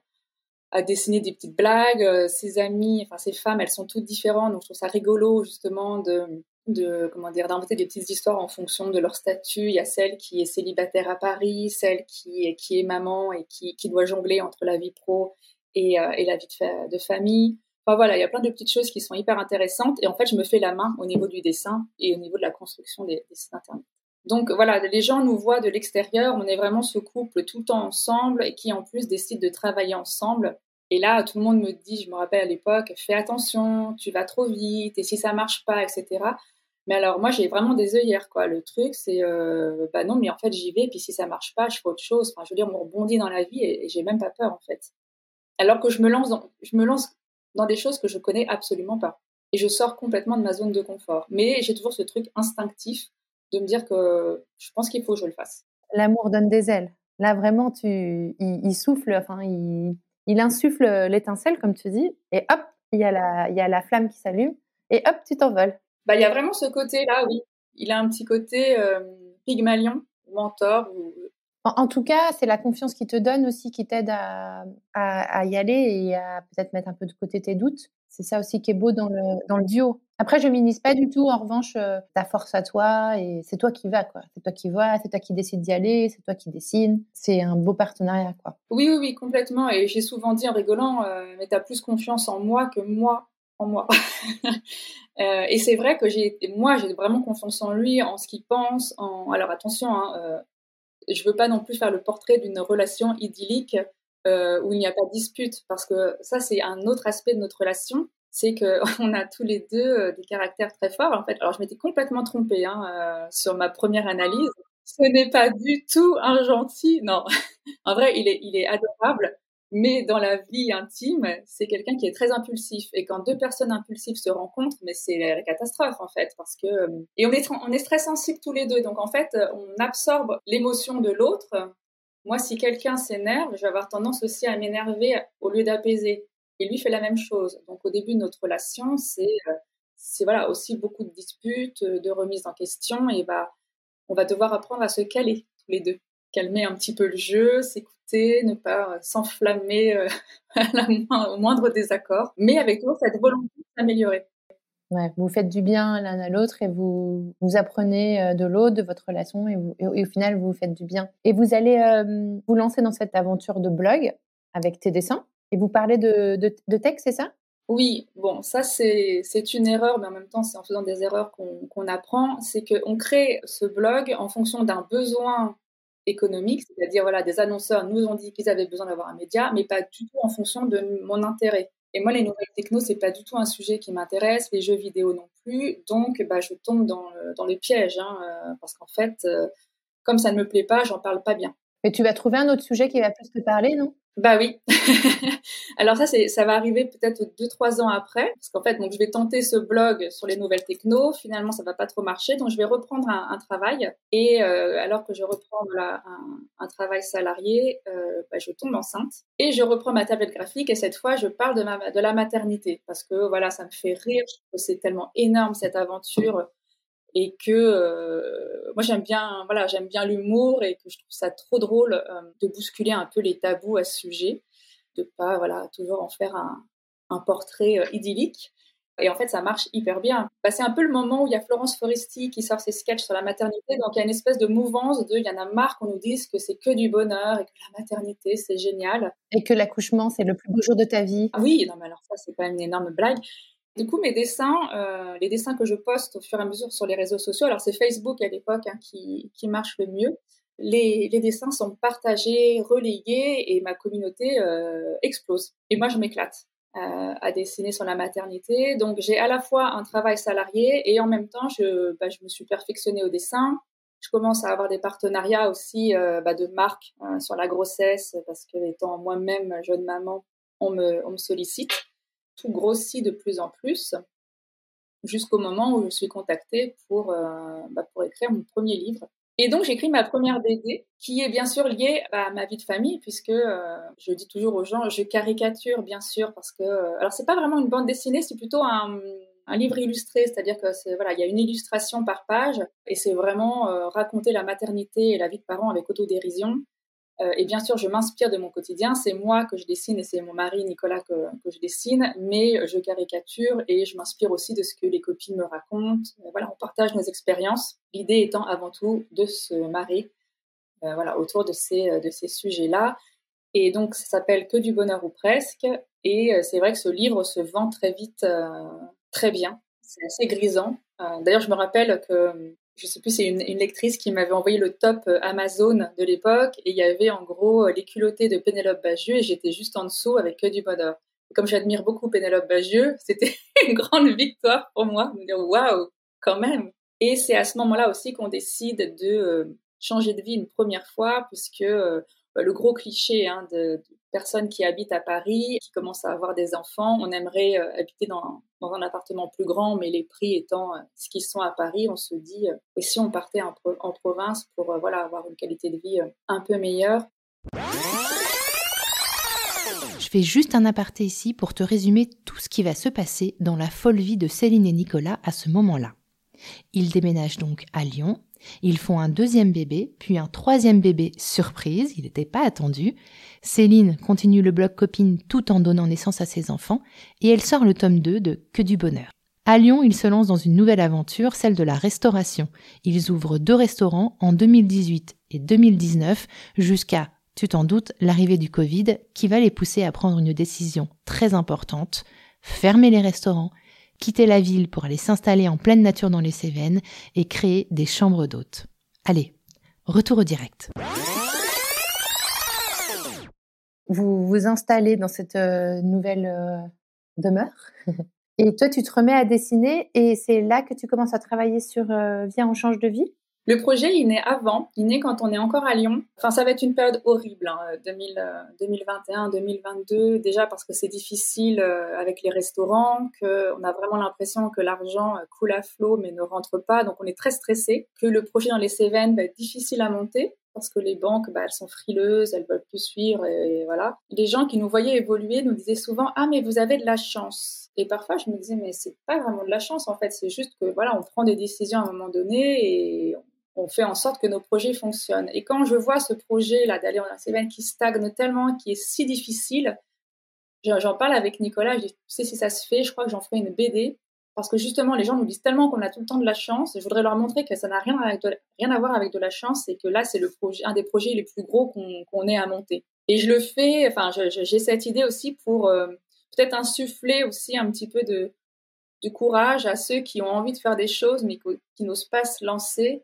à dessiner des petites blagues. Ses amies, enfin ses femmes, elles sont toutes différentes, donc je trouve ça rigolo justement de de comment dire d'inventer des petites histoires en fonction de leur statut. Il y a celle qui est célibataire à Paris, celle qui est, qui est maman et qui, doit jongler entre la vie pro et, euh, et la vie de, de, famille. Enfin voilà, il y a plein de petites choses qui sont hyper intéressantes et en fait je me fais la main au niveau du dessin et au niveau de la construction des, des sites internet. Donc voilà, les gens nous voient de l'extérieur, on est vraiment ce couple tout le temps ensemble et qui en plus décide de travailler ensemble. Et là, tout le monde me dit, je me rappelle à l'époque, fais attention, tu vas trop vite, et si ça marche pas, etc. Mais alors, moi, j'ai vraiment des œillères, quoi. Le truc, c'est, euh, bah non, mais en fait, j'y vais, puis si ça marche pas, je fais autre chose. Je veux dire, on rebondit dans la vie et, j'ai même pas peur, en fait. Alors que je me lance dans, je me lance dans des choses que je connais absolument pas. Et je sors complètement de ma zone de confort. Mais j'ai toujours ce truc instinctif de me dire que je pense qu'il faut que je le fasse. L'amour donne des ailes. Là, vraiment, tu, il, souffle, enfin, il, il insuffle l'étincelle, comme tu dis, et hop, il y a la, il y a la flamme qui s'allume, et hop, tu t'envoles. Bah, il y a vraiment ce côté-là, oui. Il a un petit côté euh, pygmalion, mentor. En, tout cas, c'est la confiance qui te donne aussi, qui t'aide à, à, y aller et à peut-être mettre un peu de côté tes doutes. C'est ça aussi qui est beau dans le, dans le duo. Après, je minimise pas du tout, en revanche, euh, ta force à toi et c'est toi qui vas, quoi. C'est toi qui vois, c'est toi qui décides d'y aller, c'est toi qui dessine. C'est un beau partenariat, quoi. Oui, oui, oui, complètement. Et j'ai souvent dit en rigolant, euh, mais tu as plus confiance en moi que moi en moi. euh, et c'est vrai que j'ai, moi, j'ai vraiment confiance en lui, en ce qu'il pense. En... Alors attention, hein, euh, je veux pas non plus faire le portrait d'une relation idyllique euh, où il n'y a pas de dispute, parce que ça, c'est un autre aspect de notre relation. C'est qu'on a tous les deux euh, des caractères très forts. En fait, alors je m'étais complètement trompée hein, euh, sur ma première analyse. Ce n'est pas du tout un gentil. Non, en vrai, il est, adorable. Mais dans la vie intime, c'est quelqu'un qui est très impulsif. Et quand deux personnes impulsives se rencontrent, mais c'est la catastrophe en fait, parce que et on est on est très sensibles tous les deux. Donc en fait, on absorbe l'émotion de l'autre. Moi, si quelqu'un s'énerve, je vais avoir tendance aussi à m'énerver au lieu d'apaiser. Et lui fait la même chose. Donc au début de notre relation, c'est c'est voilà aussi beaucoup de disputes, de remises en question, et bah on va devoir apprendre à se caler tous les deux, calmer un petit peu le jeu, s'écouter ne pas euh, s'enflammer euh, au moindre désaccord, mais avec toujours cette volonté s'améliorer. Vous faites du bien l'un à l'autre et vous, vous apprenez euh, de l'autre, de votre relation, et, au final, vous faites du bien. Et vous allez vous lancer dans cette aventure de blog avec tes dessins, et vous parlez de, de, de texte, c'est ça? Oui, bon, ça c'est une erreur, mais en même temps c'est en faisant des erreurs qu'on apprend, c'est qu'on crée ce blog en fonction d'un besoin économique, c'est-à-dire voilà, des annonceurs nous ont dit qu'ils avaient besoin d'avoir un média, mais pas du tout en fonction de mon intérêt. Et moi, les nouvelles techno, c'est pas du tout un sujet qui m'intéresse, les jeux vidéo non plus. Donc, bah, je tombe dans, dans les pièges, hein, euh, parce qu'en fait, euh, comme ça ne me plaît pas, j'en parle pas bien. Mais tu vas trouver un autre sujet qui va plus te parler, non? Bah oui. Alors ça, c'est, ça va arriver peut-être deux, trois ans après, parce qu'en fait, donc je vais tenter ce blog sur les nouvelles techno. Finalement, ça va pas trop marcher, donc je vais reprendre un, travail. Et euh, alors que je reprends un, un, travail salarié, euh, bah, je tombe enceinte et je reprends ma tablette graphique. Et cette fois, je parle de, ma, de la maternité, parce que voilà, ça me fait rire. c'est tellement énorme cette aventure et que euh, moi j'aime bien voilà j'aime bien l'humour et que je trouve ça trop drôle euh, de bousculer un peu les tabous à ce sujet de pas voilà toujours en faire un, un portrait euh, idyllique. Et en fait ça marche hyper bien. Bah, c'est un peu le moment où il y a Florence Foresti qui sort ses sketchs sur la maternité. Donc il y a une espèce de mouvance de il y en a marre qu'on nous dise que c'est que du bonheur et que la maternité c'est génial. Et que l'accouchement c'est le plus beau jour de ta vie. Oui non mais alors ça c'est pas une énorme blague du coup, mes dessins, euh, les dessins que je poste au fur et à mesure sur les réseaux sociaux, alors c'est Facebook à l'époque hein, qui, qui, marche le mieux, les, les, dessins sont partagés, relayés et ma communauté euh, explose. Et moi, je m'éclate euh, à dessiner sur la maternité. Donc, j'ai à la fois un travail salarié et en même temps, je, bah, je me suis perfectionnée au dessin. Je commence à avoir des partenariats aussi bah, de marques euh, sur la grossesse parce que étant moi-même jeune maman, on me, on me sollicite tout grossit de plus en plus jusqu'au moment où je suis contactée pour, euh, bah, pour écrire mon premier livre. Et donc j'écris ma première BD qui est bien sûr liée à ma vie de famille puisque euh, je dis toujours aux gens, je caricature bien sûr parce que euh, alors c'est pas vraiment une bande dessinée, c'est plutôt un, livre illustré, c'est-à-dire que voilà, il y a une illustration par page et c'est vraiment raconter la maternité et la vie de parents avec autodérision euh, et bien sûr, je m'inspire de mon quotidien. C'est moi que je dessine et c'est mon mari Nicolas que, que, je dessine, mais je caricature et je m'inspire aussi de ce que les copines me racontent. Euh, voilà, on partage nos expériences. L'idée étant avant tout de se marier, euh, voilà, autour de ces de ces sujets-là. Et donc, ça s'appelle Que du bonheur ou presque. Et euh, c'est vrai que ce livre se vend très vite, très bien. C'est assez grisant. D'ailleurs, je me rappelle que je sais plus, c'est une, lectrice qui m'avait envoyé le top euh, Amazon de l'époque et il y avait en gros euh, les culottés de Pénélope Bagieux et j'étais juste en dessous avec que du bonheur. comme j'admire beaucoup Pénélope Bagieux, c'était une grande victoire pour moi de me dire waouh, quand même. Et c'est à ce moment-là aussi qu'on décide de euh, changer de vie une première fois puisque le gros cliché hein, de, personnes qui habitent à Paris, qui commencent à avoir des enfants. On aimerait euh, habiter dans, dans, un appartement plus grand, mais les prix étant euh, ce qu'ils sont à Paris, on se dit, euh, et si on partait en, en province pour voilà, avoir une qualité de vie un peu meilleure? Je fais juste un aparté ici pour te résumer tout ce qui va se passer dans la folle vie de Céline et Nicolas à ce moment-là. Ils déménagent donc à Lyon, ils font un deuxième bébé, puis un troisième bébé surprise, il n'était pas attendu. Céline continue le blog copine tout en donnant naissance à ses enfants, et elle sort le tome 2 de Que du bonheur. À Lyon, ils se lancent dans une nouvelle aventure, celle de la restauration. Ils ouvrent deux restaurants en 2018 et 2019 jusqu'à, tu t'en doutes, l'arrivée du Covid qui va les pousser à prendre une décision très importante, fermer les restaurants, quitter la ville pour aller s'installer en pleine nature dans les Cévennes et créer des chambres d'hôtes. Allez, retour au direct. Vous vous installez dans cette euh, nouvelle euh, demeure et toi tu te remets à dessiner et c'est là que tu commences à travailler sur euh, Viens on change de vie? Le projet, il naît avant, il naît quand on est encore à Lyon. Enfin, ça va être une période horrible, 2021, 2022, euh, euh, déjà parce que c'est difficile euh, avec les restaurants, qu'on a vraiment l'impression que l'argent coule à flot mais ne rentre pas, donc on est très stressé, que le projet dans les Cévennes va être difficile à monter parce que les banques, bah, elles sont frileuses, elles veulent plus suivre, et, voilà. Les gens qui nous voyaient évoluer nous disaient souvent ah mais vous avez de la chance. Et parfois je me disais mais c'est pas vraiment de la chance en fait, c'est juste que voilà on prend des décisions à un moment donné et on fait en sorte que nos projets fonctionnent. Et quand je vois ce projet là d'aller en Cévennes qui stagne tellement, qui est si difficile, j'en parle avec Nicolas. Je dis, tu sais, si ça se fait, je crois que j'en ferai une BD parce que justement, les gens nous disent tellement qu'on a tout le temps de la chance. Je voudrais leur montrer que ça n'a rien, rien à voir avec de la chance et que là, c'est un des projets les plus gros qu'on ait à monter. Et je le fais. Enfin, j'ai cette idée aussi pour euh, peut-être insuffler aussi un petit peu de, de courage à ceux qui ont envie de faire des choses mais qui n'osent pas se lancer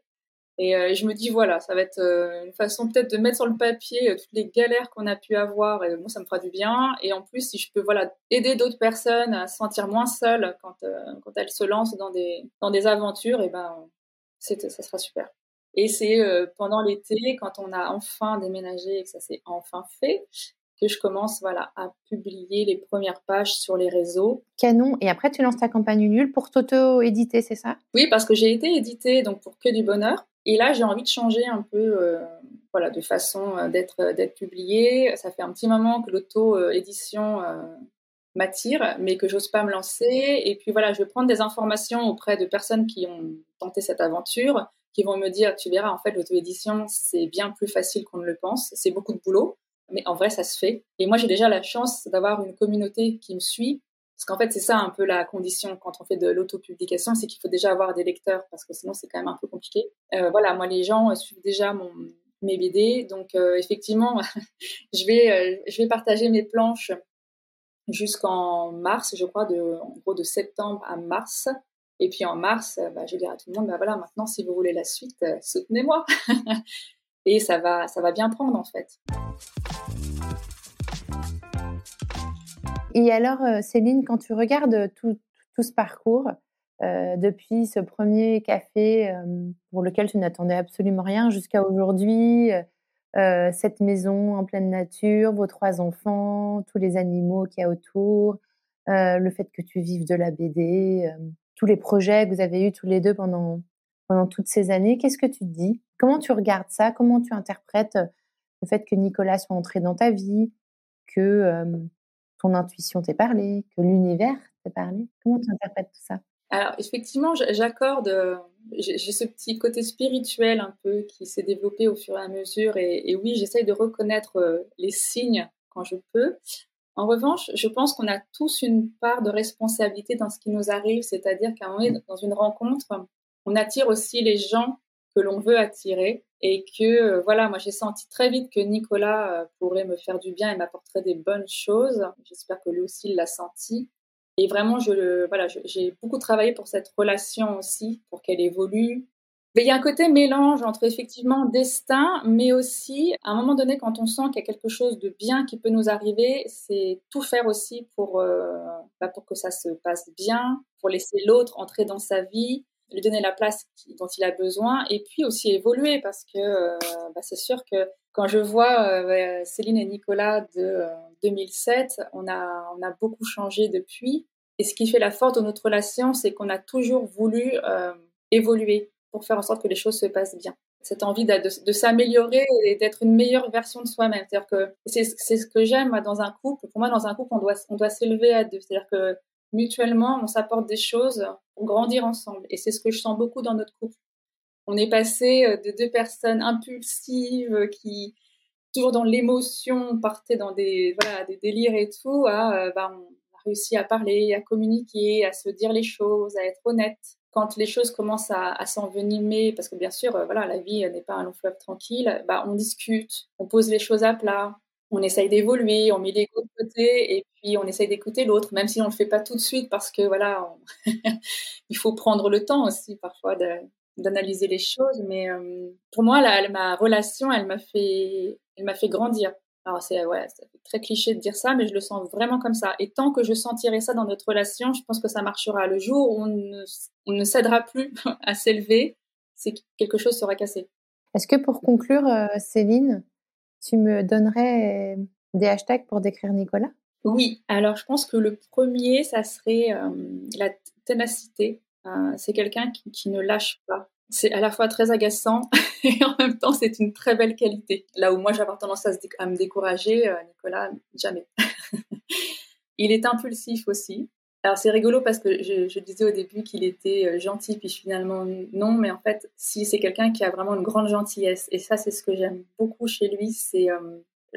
et euh, je me dis, voilà, ça va être euh, une façon peut-être de mettre sur le papier euh, toutes les galères qu'on a pu avoir. Et moi, ça me fera du bien. Et en plus, si je peux voilà, aider d'autres personnes à se sentir moins seules quand, quand elles se lancent dans des, dans des aventures, et ben, ça sera super. Et c'est pendant l'été, quand on a enfin déménagé et que ça s'est enfin fait, que je commence voilà, à publier les premières pages sur les réseaux. Canon. Et après, tu lances ta campagne nulle pour t'auto-éditer, c'est ça? Oui, parce que j'ai été éditée donc pour que du bonheur. Et là, j'ai envie de changer un peu, euh, voilà, de façon euh, d'être euh, d'être publié. Ça fait un petit moment que l'auto-édition m'attire, mais que j'ose pas me lancer. Et puis voilà, je vais prendre des informations auprès de personnes qui ont tenté cette aventure, qui vont me dire, tu verras, en fait, l'auto-édition, c'est bien plus facile qu'on ne le pense. C'est beaucoup de boulot, mais en vrai, ça se fait. Et moi, j'ai déjà la chance d'avoir une communauté qui me suit parce qu'en fait, c'est ça un peu la condition quand on fait de l'autopublication, c'est qu'il faut déjà avoir des lecteurs, parce que sinon c'est quand même un peu compliqué. Euh, voilà, moi les gens suivent déjà mon, mes BD, donc euh, effectivement, je vais euh, je vais partager mes planches jusqu'en mars, je crois, de en gros de septembre à mars. Et puis en mars, bah, je vais dire à tout le monde, bah voilà, maintenant si vous voulez la suite, soutenez-moi. Et ça va, ça va bien prendre en fait. Et alors, euh, Céline, quand tu regardes tout, ce parcours, euh, depuis ce premier café euh, pour lequel tu n'attendais absolument rien jusqu'à aujourd'hui, cette maison en pleine nature, vos trois enfants, tous les animaux qu'il y a autour, le fait que tu vives de la BD, tous les projets que vous avez eus tous les deux pendant, toutes ces années, qu'est-ce que tu dis? Comment tu regardes ça? Comment tu interprètes le fait que Nicolas soit entré dans ta vie, que ton intuition t'est parlé, que l'univers t'est parlé? Comment tu interprètes tout ça? Alors, effectivement, j'accorde, euh, j'ai ce petit côté spirituel un peu qui s'est développé au fur et à mesure. Et, oui, j'essaye de reconnaître euh, les signes quand je peux. En revanche, je pense qu'on a tous une part de responsabilité dans ce qui nous arrive, c'est-à-dire un moment dans une rencontre, on attire aussi les gens que l'on veut attirer et que euh, voilà, moi j'ai senti très vite que Nicolas euh, pourrait me faire du bien et m'apporterait des bonnes choses. J'espère que lui aussi l'a senti. Et vraiment, je voilà, j'ai beaucoup travaillé pour cette relation aussi, pour qu'elle évolue. Mais il y a un côté mélange entre effectivement destin, mais aussi à un moment donné, quand on sent qu'il y a quelque chose de bien qui peut nous arriver, c'est tout faire aussi pour euh, bah, pour que ça se passe bien, pour laisser l'autre entrer dans sa vie, lui donner la place dont il a besoin et puis aussi évoluer parce que euh, bah, c'est sûr que quand je vois euh, Céline et Nicolas de 2007, euh, on a, on a beaucoup changé depuis. Et ce qui fait la force de notre relation, c'est qu'on a toujours voulu évoluer pour faire en sorte que les choses se passent bien. Cette envie de, de, s'améliorer et d'être une meilleure version de soi-même. C'est-à-dire que c'est ce que j'aime dans un couple. Pour moi, dans un couple, on doit, on doit s'élever à deux. C'est-à-dire que mutuellement, on s'apporte des choses grandir ensemble. Et c'est ce que je sens beaucoup dans notre couple. On est passé euh, de deux personnes impulsives euh, qui, toujours dans l'émotion, partaient dans des, voilà, des délires et tout, à, euh, bah, on a réussi à parler, à communiquer, à se dire les choses, à être honnête. Quand les choses commencent à, à s'envenimer, parce que bien sûr, voilà, la vie n'est pas un long fleuve tranquille, bah, on discute, on pose les choses à plat, on essaye d'évoluer, on met l'ego de côté et puis on essaye d'écouter l'autre, même si on le fait pas tout de suite parce que voilà, il faut prendre le temps aussi parfois d'analyser les choses. Mais euh, pour moi, ma relation, elle m'a fait, elle m'a fait grandir. Alors c'est ouais, très cliché de dire ça, mais je le sens vraiment comme ça. Et tant que je sentirai ça dans notre relation, je pense que ça marchera. Le jour où on ne, on ne cédera plus à s'élever, c'est quelque chose sera cassé. Est-ce que pour conclure, euh, Céline, tu me donnerais des hashtags pour décrire Nicolas? Oui, alors je pense que le premier, ça serait euh, la ténacité. Euh, c'est quelqu'un qui, ne lâche pas. C'est à la fois très agaçant et en même temps, c'est une très belle qualité. Là où moi, j'avais tendance à, me décourager, euh, Nicolas, jamais. Il est impulsif aussi. Alors c'est rigolo parce que je, disais au début qu'il était gentil, puis finalement non, mais en fait, si c'est quelqu'un qui a vraiment une grande gentillesse, et ça c'est ce que j'aime beaucoup chez lui, c'est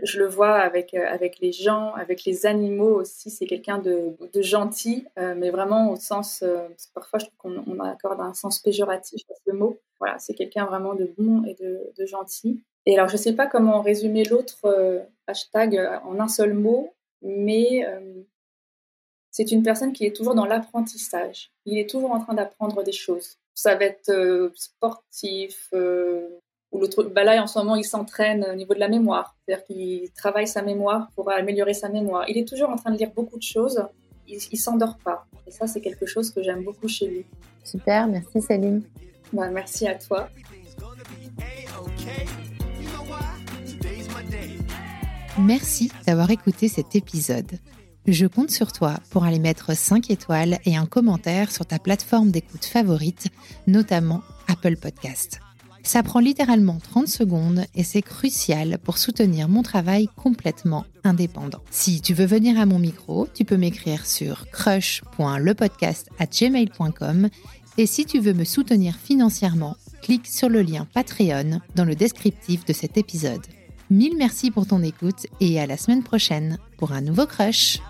je le vois avec, euh, avec les gens, avec les animaux aussi. C'est quelqu'un de, gentil, euh, mais vraiment au sens. Euh, parfois, je trouve qu'on accorde un sens péjoratif à ce mot. Voilà, c'est quelqu'un vraiment de bon et de, de, gentil. Et alors, je ne sais pas comment résumer l'autre hashtag en un seul mot, mais c'est une personne qui est toujours dans l'apprentissage. Il est toujours en train d'apprendre des choses. Ça va être sportif, ou l'autre, bah là, en ce moment, il s'entraîne au niveau de la mémoire. C'est-à-dire qu'il travaille sa mémoire pour améliorer sa mémoire. Il est toujours en train de lire beaucoup de choses. Il, ne s'endort pas. Et ça, c'est quelque chose que j'aime beaucoup chez lui. Super, merci Céline. Bah, merci à toi. Merci d'avoir écouté cet épisode. Je compte sur toi pour aller mettre 5 étoiles et un commentaire sur ta plateforme d'écoute favorite, notamment Apple Podcast. Ça prend littéralement 30 secondes et c'est crucial pour soutenir mon travail complètement indépendant. Si tu veux venir à mon micro, tu peux m'écrire sur crush.lepodcast@gmail.com et si tu veux me soutenir financièrement, clique sur le lien Patreon dans le descriptif de cet épisode. Mille merci pour ton écoute et à la semaine prochaine pour un nouveau crush.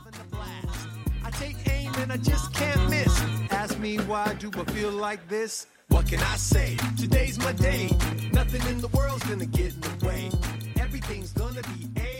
I take aim and I just can't miss. Ask me why do I feel like this? What can I say? Today's my day. Nothing in the world's gonna get in the way. Everything's gonna be A.